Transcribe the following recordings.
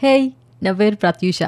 హే నా పేరు Pratyusha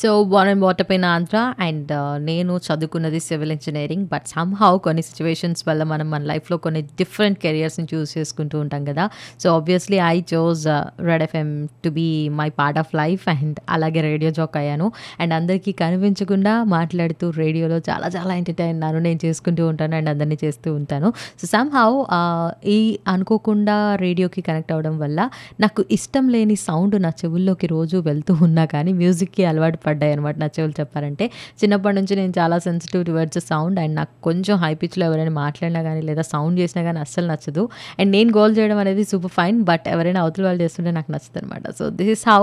so one and water పైన ఆంధ్ర అండ్ uh, నేను చదువుకున్నది సివిల్ ఇంజనీరింగ్ బట్ సమ్హౌ కొన్ని సిచ్యువేషన్స్ వల్ల మనం మన లైఫ్లో కొన్ని డిఫరెంట్ కెరియర్స్ని చూస్ చేసుకుంటూ ఉంటాం కదా. So obviously I chose Red FM to be my part of life and అలాగే రేడియో జాక్ అయ్యాను. అండ్ అందరికీ కనిపించకుండా మాట్లాడుతూ రేడియోలో చాలా చాలా ఎంటర్టైన్ నన్ను నేను చేసుకుంటూ ఉంటాను అండ్ అందరినీ చేస్తూ ఉంటాను. సో సమ్హౌ uh, ఈ అనుకోకుండా రేడియోకి కనెక్ట్ అవ్వడం వల్ల నాకు ఇష్టం లేని సౌండ్ నా చెవుల్లోకి రోజు వెళ్తూ ఉన్నా కానీ మ్యూజిక్కి అలవాటు పడ్డాయి అనమాట నా చెవులు చెప్పారంటే. చిన్నప్పటి నుంచి నేను చాలా సెన్సిటివ్ టువర్డ్స్ సౌండ్ అండ్ నాకు కొంచెం హై పిచ్లో ఎవరైనా మాట్లాడినా కానీ లేదా సౌండ్ చేసినా కానీ అస్సలు నచ్చదు. అండ్ నేను గోల్ చేయడం అనేది సూపర్ ఫైన్ బట్ ఎవరైనా అవతల వాళ్ళు చేస్తుంటే నాకు నచ్చుతుంది అనమాట సో దిస్ ఇస్ హౌ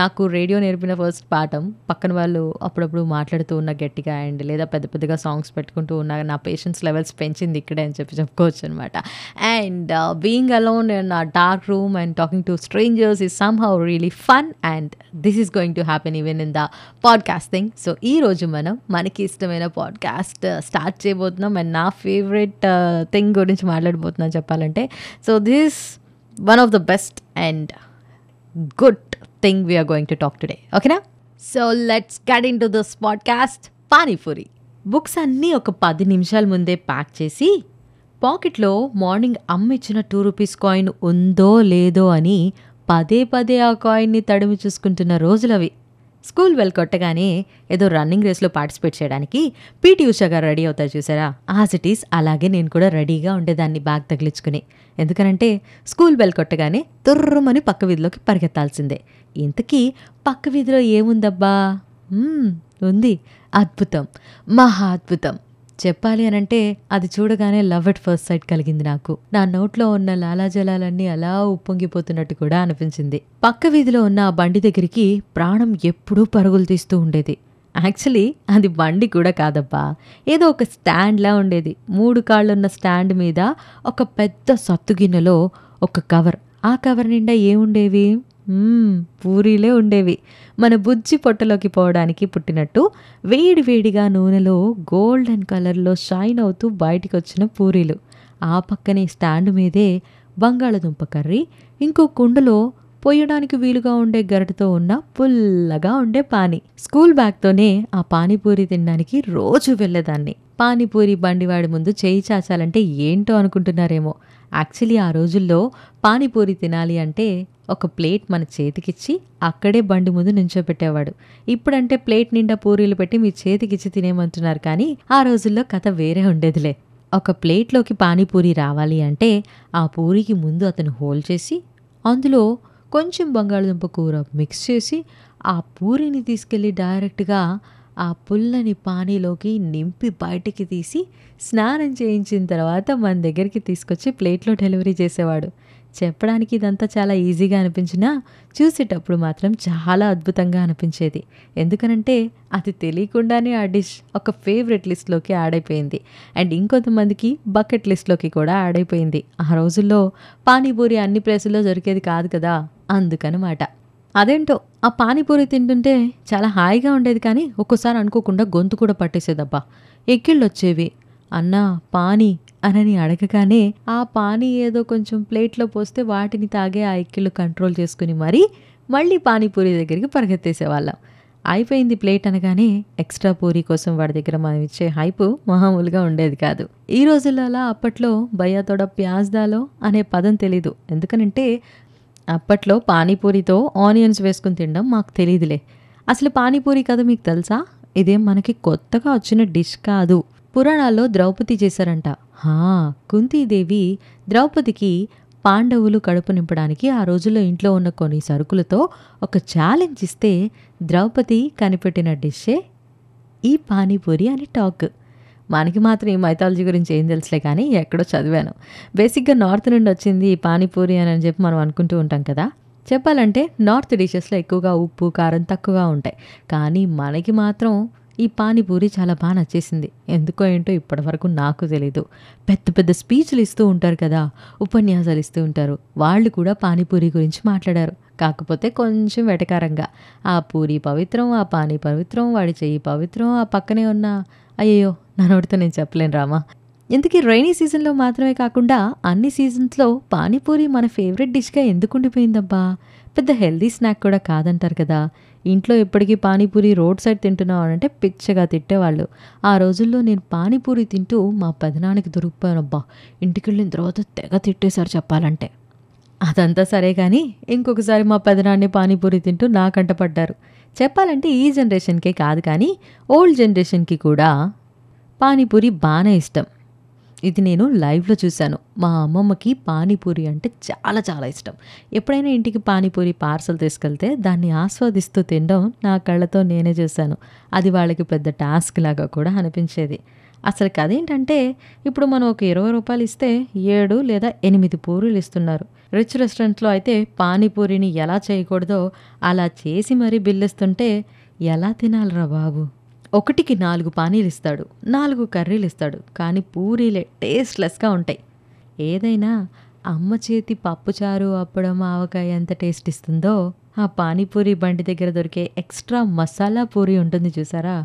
నాకు రేడియో నేర్పిన ఫస్ట్ పాఠం. పక్కన వాళ్ళు అప్పుడప్పుడు మాట్లాడుతూ ఉన్న గట్టిగా అండ్ లేదా పెద్ద పెద్దగా సాంగ్స్ పెట్టుకుంటూ ఉన్న నా పేషెన్స్ లెవెల్స్ పెంచింది ఇక్కడే అని చెప్పి చెప్పుకోవచ్చు అనమాట అండ్ బీయింగ్ అలోన్ ఇన్ ఆ dark room and talking to strangers is somehow really fun and this is going to happen even in the podcasting so ఈ రోజు మనం మనకి ఇష్టమైన పాడ్కాస్ట్ స్టార్ట్ uh, చేయబోతున్నాం. అండ్ నా ఫేవరెట్ థింగ్ uh, గురించి మాట్లాడబోతున్నాం చెప్పాలంటే. So this one of the best and good thing we're going to talk today ఓకేనా so let's get into this podcast panipuri books అన్నీ ఒక పది నిమిషాల ముందే ప్యాక్ చేసి పాకెట్లో మార్నింగ్ అమ్మ ఇచ్చిన టూ రూపీస్ కాయిన్ ఉందో లేదో అని పదే పదే ఆ కాయిన్ని తడిమి చూసుకుంటున్న రోజులవి. స్కూల్ బెల్ కొట్టగానే ఏదో రన్నింగ్ రేస్లో పార్టిసిపేట్ చేయడానికి పీటీ ఉషా గారు రెడీ అవుతారు చూసారా? ఆ సిటీస్ అలాగే నేను కూడా రెడీగా ఉండేదాన్ని బ్యాగ్ తగిలించుకుని. ఎందుకనంటే స్కూల్ బెల్ కొట్టగానే తుర్రమని పక్క వీధిలోకి పరిగెత్తాల్సిందే. ఇంతకీ పక్క వీధిలో ఏముందబ్బా? ఉంది. అద్భుతం. మహా అద్భుతం. చెప్పాలి అనంటే అది చూడగానే లవ్ ఎట్ ఫస్ట్ సైట్ కలిగింది నాకు. నా నోట్లో ఉన్న లాలాజలాలన్నీ అలా ఉప్పొంగిపోతున్నట్టు కూడా అనిపించింది. పక్క వీధిలో ఉన్న ఆ బండి దగ్గరికి ప్రాణం ఎప్పుడూ పరుగులు తీస్తూ ఉండేది. యాక్చువల్లీ అది బండి కూడా కాదబ్బా. ఏదో ఒక స్టాండ్లా ఉండేది. మూడు కాళ్ళున్న స్టాండ్ మీద ఒక పెద్ద సత్తు గిన్నెలో ఒక కవర్. ఆ కవర్ నిండా ఏముండేవి? పూరీలే ఉండేవి. మన బుజ్జి పొట్టలోకి పోవడానికి పుట్టినట్టు వేడి వేడిగా నూనెలో గోల్డెన్ కలర్లో షైన్ అవుతూ బయటికి వచ్చిన పూరీలు. ఆ పక్కనే స్టాండ్ మీదే బంగాళదుంప కర్రీ ఇంకో కుండలో పొయ్యడానికి వీలుగా ఉండే గరిటతో ఉన్న పుల్లగా ఉండే పానీ. స్కూల్ బ్యాగ్తోనే ఆ పానీపూరి తినడానికి రోజు వెళ్ళేదాన్ని. పానీపూరి బండివాడి ముందు చేయి చాచాలంటే ఏంటో అనుకుంటున్నారేమో. యాక్చువల్లీ ఆ రోజుల్లో పానీపూరి తినాలి అంటే ఒక ప్లేట్ మన చేతికిచ్చి అక్కడే బండి ముందు నుంచోబెట్టేవాడు. ఇప్పుడంటే ప్లేట్ నిండా పూరీలు పెట్టి మీ చేతికిచ్చి తినేమంటున్నారు కానీ ఆ రోజుల్లో కథ వేరే ఉండేదిలే. ఒక ప్లేట్లోకి పానీపూరి రావాలి అంటే ఆ పూరికి ముందు అతను హోల్ చేసి అందులో కొంచెం బంగాళదుంప కూర మిక్స్ చేసి ఆ పూరిని తీసుకెళ్ళి డైరెక్ట్గా ఆ పుల్లని పానీలోకి నింపి బయటికి తీసి స్నానం చేయించిన తర్వాత మన దగ్గరికి తీసుకొచ్చి ప్లేట్లో డెలివరీ చేసేవాడు. చెప్పడానికి ఇదంతా చాలా ఈజీగా అనిపించినా చూసేటప్పుడు మాత్రం చాలా అద్భుతంగా అనిపించేది. ఎందుకనంటే అది తెలియకుండానే ఆ డిష్ ఒక ఫేవరెట్ లిస్ట్లోకి యాడ్ అయిపోయింది అండ్ ఇంకొంతమందికి బకెట్ లిస్ట్లోకి కూడా యాడ్ అయిపోయింది ఆ రోజుల్లో పానీపూరి అన్ని ప్లేసుల్లో దొరికేది కాదు కదా? అందుకనమాట. అదేంటో ఆ పానీపూరి తింటుంటే చాలా హాయిగా ఉండేది కానీ ఒక్కోసారి అనుకోకుండా గొంతు కూడా పట్టేసేదబ్బా. ఎక్కిళ్ళు వచ్చేవి అన్నా పానీ అనని అడగగానే ఆ పానీ ఏదో కొంచెం ప్లేట్లో పోస్తే వాటిని తాగే ఆ ఎక్కిళ్ళు కంట్రోల్ చేసుకుని మరీ మళ్ళీ పానీపూరి దగ్గరికి పరిగెత్తేసేవాళ్ళం. అయిపోయింది ప్లేట్ అనగానే ఎక్స్ట్రా పూరి కోసం వాడి దగ్గర మనం ఇచ్చే హైపు మామూలుగా ఉండేది కాదు. ఈ రోజులలో అప్పట్లో బయ్యాతోడ ప్యాజ్దాలో అనే పదం తెలీదు. ఎందుకనంటే అప్పట్లో పానీపూరితో ఆనియన్స్ వేసుకుని తినడం మాకు తెలియదులే అసలు పానీపూరి కదా మీకు తెలుసా? ఇదేం మనకి కొత్తగా వచ్చిన డిష్ కాదు. పురాణాల్లో ద్రౌపది చేశారంట. హా కుంతీదేవి ద్రౌపదికి పాండవులు కడుపు నింపడానికి ఆ రోజుల్లో ఇంట్లో ఉన్న కొన్ని సరుకులతో ఒక ఛాలెంజ్ ఇస్తే ద్రౌపది కనిపెట్టిన డిష్షే ఈ పానీపూరి అని టాక్. మనకి మాత్రం ఈ మైథాలజీ గురించి ఏం తెలుసులే కానీ ఎక్కడో చదివాను. బేసిక్గా నార్త్ నుండి వచ్చింది ఈ పానీపూరి అని చెప్పి మనం అనుకుంటూ ఉంటాం కదా. చెప్పాలంటే నార్త్ డిషెస్లో ఎక్కువగా ఉప్పు కారం తక్కువగా ఉంటాయి. కానీ మనకి మాత్రం ఈ పానీపూరి చాలా బాగా నచ్చేసింది. ఎందుకో ఏంటో ఇప్పటివరకు నాకు తెలీదు. పెద్ద పెద్ద స్పీచ్లు ఇస్తూ ఉంటారు కదా ఉపన్యాసాలు ఇస్తూ ఉంటారు. వాళ్ళు కూడా పానీపూరి గురించి మాట్లాడారు. కాకపోతే కొంచెం వెటకారంగా. ఆ పూరి పవిత్రం ఆ పానీ పవిత్రం వాడి చెయ్యి పవిత్రం ఆ పక్కనే ఉన్న అయ్యయ్యో నా నోటితో నేను చెప్పలేను రామా. ఇంతకీ రైనీ సీజన్లో మాత్రమే కాకుండా అన్ని సీజన్స్లో పానీపూరి మన ఫేవరెట్ డిష్గా ఎందుకు ఉండిపోయిందబ్బా? పెద్ద హెల్దీ స్నాక్ కూడా కాదంటారు కదా. ఇంట్లో ఎప్పటికీ పానీపూరి రోడ్ సైడ్ తింటున్నావు అంటే పిచ్చగా తిట్టేవాళ్ళు. ఆ రోజుల్లో నేను పానీపూరి తింటూ మా పెదనానికి దొరికిపోయానబ్బా. ఇంటికి వెళ్ళిన తర్వాత తెగ తిట్టేశారు చెప్పాలంటే. అదంతా సరే కానీ ఇంకొకసారి మా పెదనాన్ని పానీపూరి తింటూ నాకంట పడ్డారు. చెప్పాలంటే ఈ జనరేషన్కే కాదు కానీ ఓల్డ్ జనరేషన్కి కూడా పానీపూరి బాగానే ఇష్టం. ఇది నేను లైవ్లో చూశాను. మా అమ్మమ్మకి పానీపూరి అంటే చాలా చాలా ఇష్టం. ఎప్పుడైనా ఇంటికి పానీపూరి పార్సల్ తీసుకెళ్తే దాన్ని ఆస్వాదిస్తూ తినడం నా కళ్ళతో నేనే చూశాను. అది వాళ్ళకి పెద్ద టాస్క్ లాగా కూడా అనిపించేది. అసలు కదేంటంటే ఇప్పుడు మనం ఒక ఇరవై రూపాయలు ఇస్తే ఏడు లేదా ఎనిమిది పూరీలు ఇస్తున్నారు. రిచ్ రెస్టారెంట్లో అయితే పానీపూరిని ఎలా చేయకూడదో అలా చేసి మరీ బిల్లిస్తుంటే ఎలా తినాలిరా బాబు? ఒకటికి నాలుగు పానీలు ఇస్తాడు నాలుగు కర్రీలు ఇస్తాడు కానీ పూరీలే టేస్ట్లెస్గా ఉంటాయి. ఏదైనా అమ్మ చేతి పప్పుచారు అప్పడం ఆవకాయ ఎంత టేస్ట్ ఇస్తుందో ఆ పానీపూరి బండి దగ్గర దొరికే ఎక్స్ట్రా మసాలా పూరి ఉంటుంది చూసారా?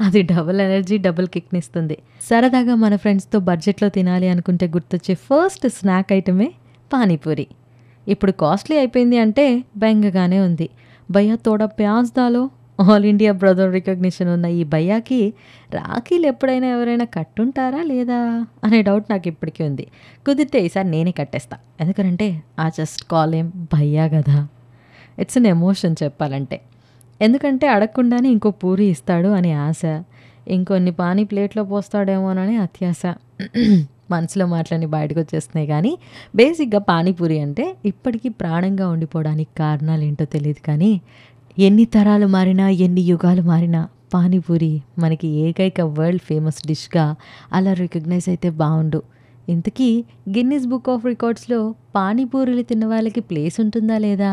అది డబుల్ ఎనర్జీ డబుల్ కిక్నిస్తుంది. సరదాగా మన ఫ్రెండ్స్తో బడ్జెట్లో తినాలి అనుకుంటే గుర్తొచ్చే ఫస్ట్ స్నాక్ ఐటమే పానీపూరి. ఇప్పుడు కాస్ట్లీ అయిపోయింది అంటే బెంగగానే ఉంది. భయ్యా తోడ ప్యాజ్ దాలో ఆల్ ఇండియా బ్రదర్ రికగ్నిషన్ ఉన్న ఈ భయ్యాకి రాఖీలు ఎప్పుడైనా ఎవరైనా కట్టుంటారా లేదా అనే డౌట్ నాకు ఇప్పటికీ ఉంది. కుదిరితే ఈసారి నేనే కట్టేస్తా. ఎందుకంటే ఆ జస్ట్ కాల్ ఏం భయ్యా కదా. ఇట్స్ అన్ ఎమోషన్ చెప్పాలంటే. ఎందుకంటే అడగకుండానే ఇంకో పూరి ఇస్తాడు అని ఆశ. ఇంకొన్ని పానీ ప్లేట్లో పోస్తాడేమోనని అత్యాశ. మనసులో మాటలన్నీ బయటకు వచ్చేస్తున్నాయి కానీ బేసిక్గా పానీపూరి అంటే ఇప్పటికీ ప్రాణంగా ఉండిపోవడానికి కారణాలు ఏంటో తెలియదు కానీ ఎన్ని తరాలు మారినా ఎన్ని యుగాలు మారినా పానీపూరి మనకి ఏకైక వరల్డ్ ఫేమస్ డిష్గా అలా రికగ్నైజ్ అయితే బాగుండు. ఇంతకీ గిన్నిస్ బుక్ ఆఫ్ రికార్డ్స్లో పానీపూరీలు తిన్న వాళ్ళకి ప్లేస్ ఉంటుందా లేదా?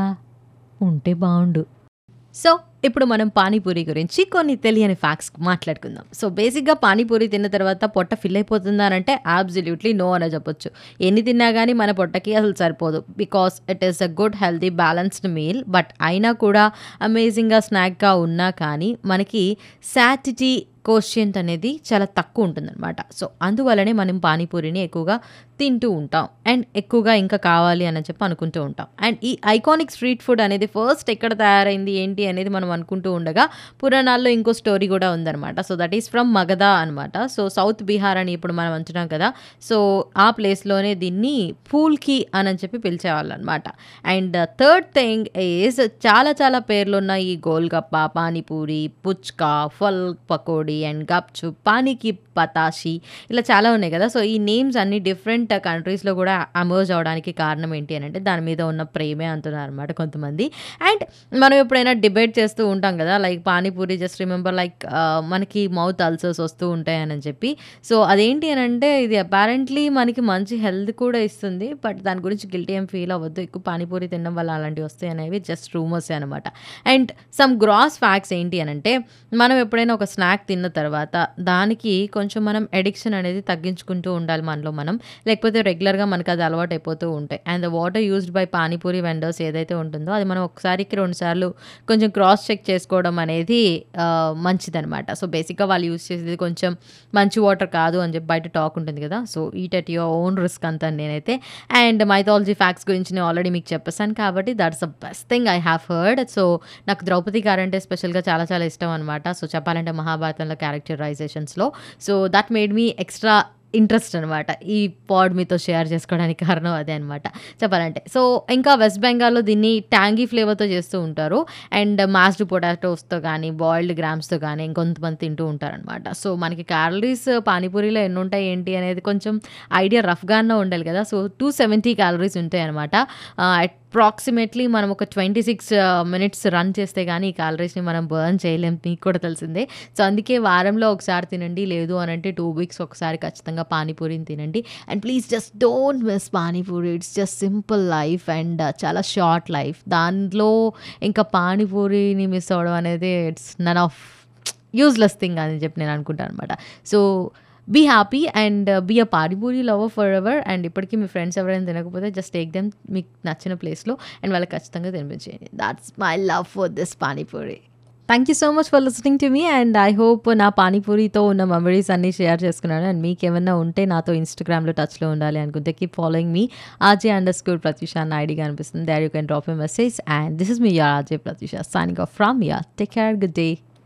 ఉంటే బాగుండు. సో ఇప్పుడు మనం పానీపూరి గురించి కొన్ని తెలియని ఫ్యాక్ట్స్ మాట్లాడుకుందాం. సో బేసిక్గా పానీపూరి తిన్న తర్వాత పొట్ట ఫిల్ అయిపోతుందా అంటే అబ్జల్యూట్లీ నో అనే చెప్పొచ్చు. ఎన్ని తిన్నా కానీ మన పొట్టకి అసలు సరిపోదు. Because it is a good healthy balanced meal but అయినా కూడా అమేజింగ్గా స్నాక్గా ఉన్నా కానీ మనకి శాటిటీ కోషియంట్ అనేది చాలా తక్కువ ఉంటుందన్నమాట. సో అందువల్లనే మనం పానీపూరిని ఎక్కువగా తింటూ ఉంటాం. అండ్ ఎక్కువగా ఇంకా కావాలి అని చెప్పి అనుకుంటూ ఉంటాం. అండ్ ఈ ఐకానిక్ స్ట్రీట్ ఫుడ్ అనేది ఫస్ట్ ఎక్కడ తయారైంది ఏంటి అనేది మనం అనుకుంటూ ఉండగా పురాణాల్లో ఇంకో స్టోరీ కూడా ఉందన్నమాట. So that is from Magadha అనమాట సో సౌత్ బీహార్ అని ఇప్పుడు మనం అంటున్నాం కదా సో ఆ ప్లేస్లోనే దీన్ని పూల్కి అని చెప్పి పిలిచేవాళ్ళు అనమాట అండ్ థర్డ్ థింగ్ ఈజ్ చాలా చాలా పేర్లున్న ఈ గోల్గప్ప పానీపూరి పుచ్కా ఫల్ పకోడీ అండ్ గప్చు పానీకి పతాషి ఇలా చాలా ఉన్నాయి కదా. సో ఈ నేమ్స్ అన్ని డిఫరెంట్ కంట్రీస్లో కూడా అమోజ్ అవడానికి కారణం ఏంటి అని అంటే దాని మీద ఉన్న ప్రేమే అంటున్నారు అనమాట కొంతమంది. అండ్ మనం ఎప్పుడైనా డిబేట్ చేస్తూ ఉంటాం కదా like panipuri just remember like మనకి మౌత్ అల్సర్స్ వస్తూ ఉంటాయని చెప్పి. సో అదేంటి అని అంటే ఇది అపారెంట్లీ మనకి మంచి హెల్త్ కూడా ఇస్తుంది బట్ దాని గురించి గిల్టీ ఏం ఫీల్ అవ్వద్దు. ఎక్కువ పానీపూరి తినడం వల్ల అలాంటివి వస్తాయి అనేవి జస్ట్ రూమర్స్ అనమాట అండ్ సమ్ గ్రాస్ ఫ్యాక్ట్స్ ఏంటి అని అంటే మనం ఎప్పుడైనా ఒక స్నాక్ తిన్న తర్వాత దానికి కొంచెం మనం ఎడిక్షన్ అనేది తగ్గించుకుంటూ ఉండాలి మనలో మనం. లేకపోతే రెగ్యులర్గా మనకు అది అలవాటు అయిపోతూ ఉంటాయి. And the water used by panipuri vendors ఏదైతే ఉంటుందో అది మనం ఒకసారికి రెండుసార్లు కొంచెం క్రాస్ చెక్ చేసుకోవడం అనేది మంచిదనమాట సో బేసిక్గా వాళ్ళు యూజ్ చేసేది కొంచెం మంచి వాటర్ కాదు అని చెప్పి బయట టాక్ ఉంటుంది కదా. So eat at your own risk అంతా నేనైతే. అండ్ మైథాలజీ ఫ్యాక్ట్స్ గురించి నేను ఆల్రెడీ మీకు చెప్పేసాను కాబట్టి that's the best thing I have heard. So నాకు ద్రౌపది గారు అంటే స్పెషల్గా చాలా చాలా ఇష్టం అనమాట సో చెప్పాలంటే మహాభారతంలో క్యారెక్టరైజేషన్స్లో. So that made me extra interest అనమాట ఈ పాడ్ మీతో షేర్ చేసుకోవడానికి కారణం అదే అనమాట చెప్పాలంటే. సో ఇంకా వెస్ట్ బెంగాల్లో దీన్ని ట్యాంగీ ఫ్లేవర్తో చేస్తూ ఉంటారు. అండ్ మాస్డ్ పొటాటోస్తో కానీ బాయిల్డ్ గ్రామ్స్తో కానీ ఇంకొంతమంది తింటూ ఉంటారనమాట సో మనకి క్యాలరీస్ పానీపూరిలో ఎన్ని ఉంటాయి ఏంటి అనేది కొంచెం ఐడియా రఫ్గానే ఉండాలి కదా. సో టూ సెవెంటీ క్యాలరీస్ ఉంటాయి అనమాట అప్రాక్సిమేట్లీ మనం ఒక ట్వంటీ సిక్స్ మినిట్స్ రన్ చేస్తే కానీ ఈ క్యాలరీస్ని మనం బర్న్ చేయలేం. మీకు కూడా తెలిసిందే. సో అందుకే వారంలో ఒకసారి తినండి. లేదు అని అంటే టూ వీక్స్ ఒకసారి ఖచ్చితంగా పానీపూరిని తినండి. And please just don't miss panipuri. It's just simple life and చాలా షార్ట్ లైఫ్ దాంట్లో ఇంకా పానీపూరిని మిస్ అవ్వడం అనేది it's none of useless thing అని చెప్పి నేను అనుకుంటాను అనమాట so be happy and be a panipuri lover forever and ఇప్పటికీ మీ ఫ్రెండ్స్ ఎవరైనా తినకపోతే జస్ట్ టేక్ దెమ్ మీకు నచ్చిన ప్లేస్లో అండ్ వాళ్ళకి ఖచ్చితంగా తినిపించేయండి. That's my love for this panipuri thank you so much for listening to me and I hope నా పానీపూరితో ఉన్న మెమరీస్ అన్నీ షేర్ చేసుకున్నాను. అండ్ మీకు ఏమన్నా ఉంటే నాతో ఇన్స్టాగ్రామ్లో టచ్లో ఉండాలి అనుకుంటే కీప్ ఫాలోయింగ్ మీ ఆర్జే అండర్ స్కూల్ ప్రత్యూష అన్న ఐడిగా అనిపిస్తుంది. There you can drop a message and this is me your RJ Pratyusha signing off from yeah take care good day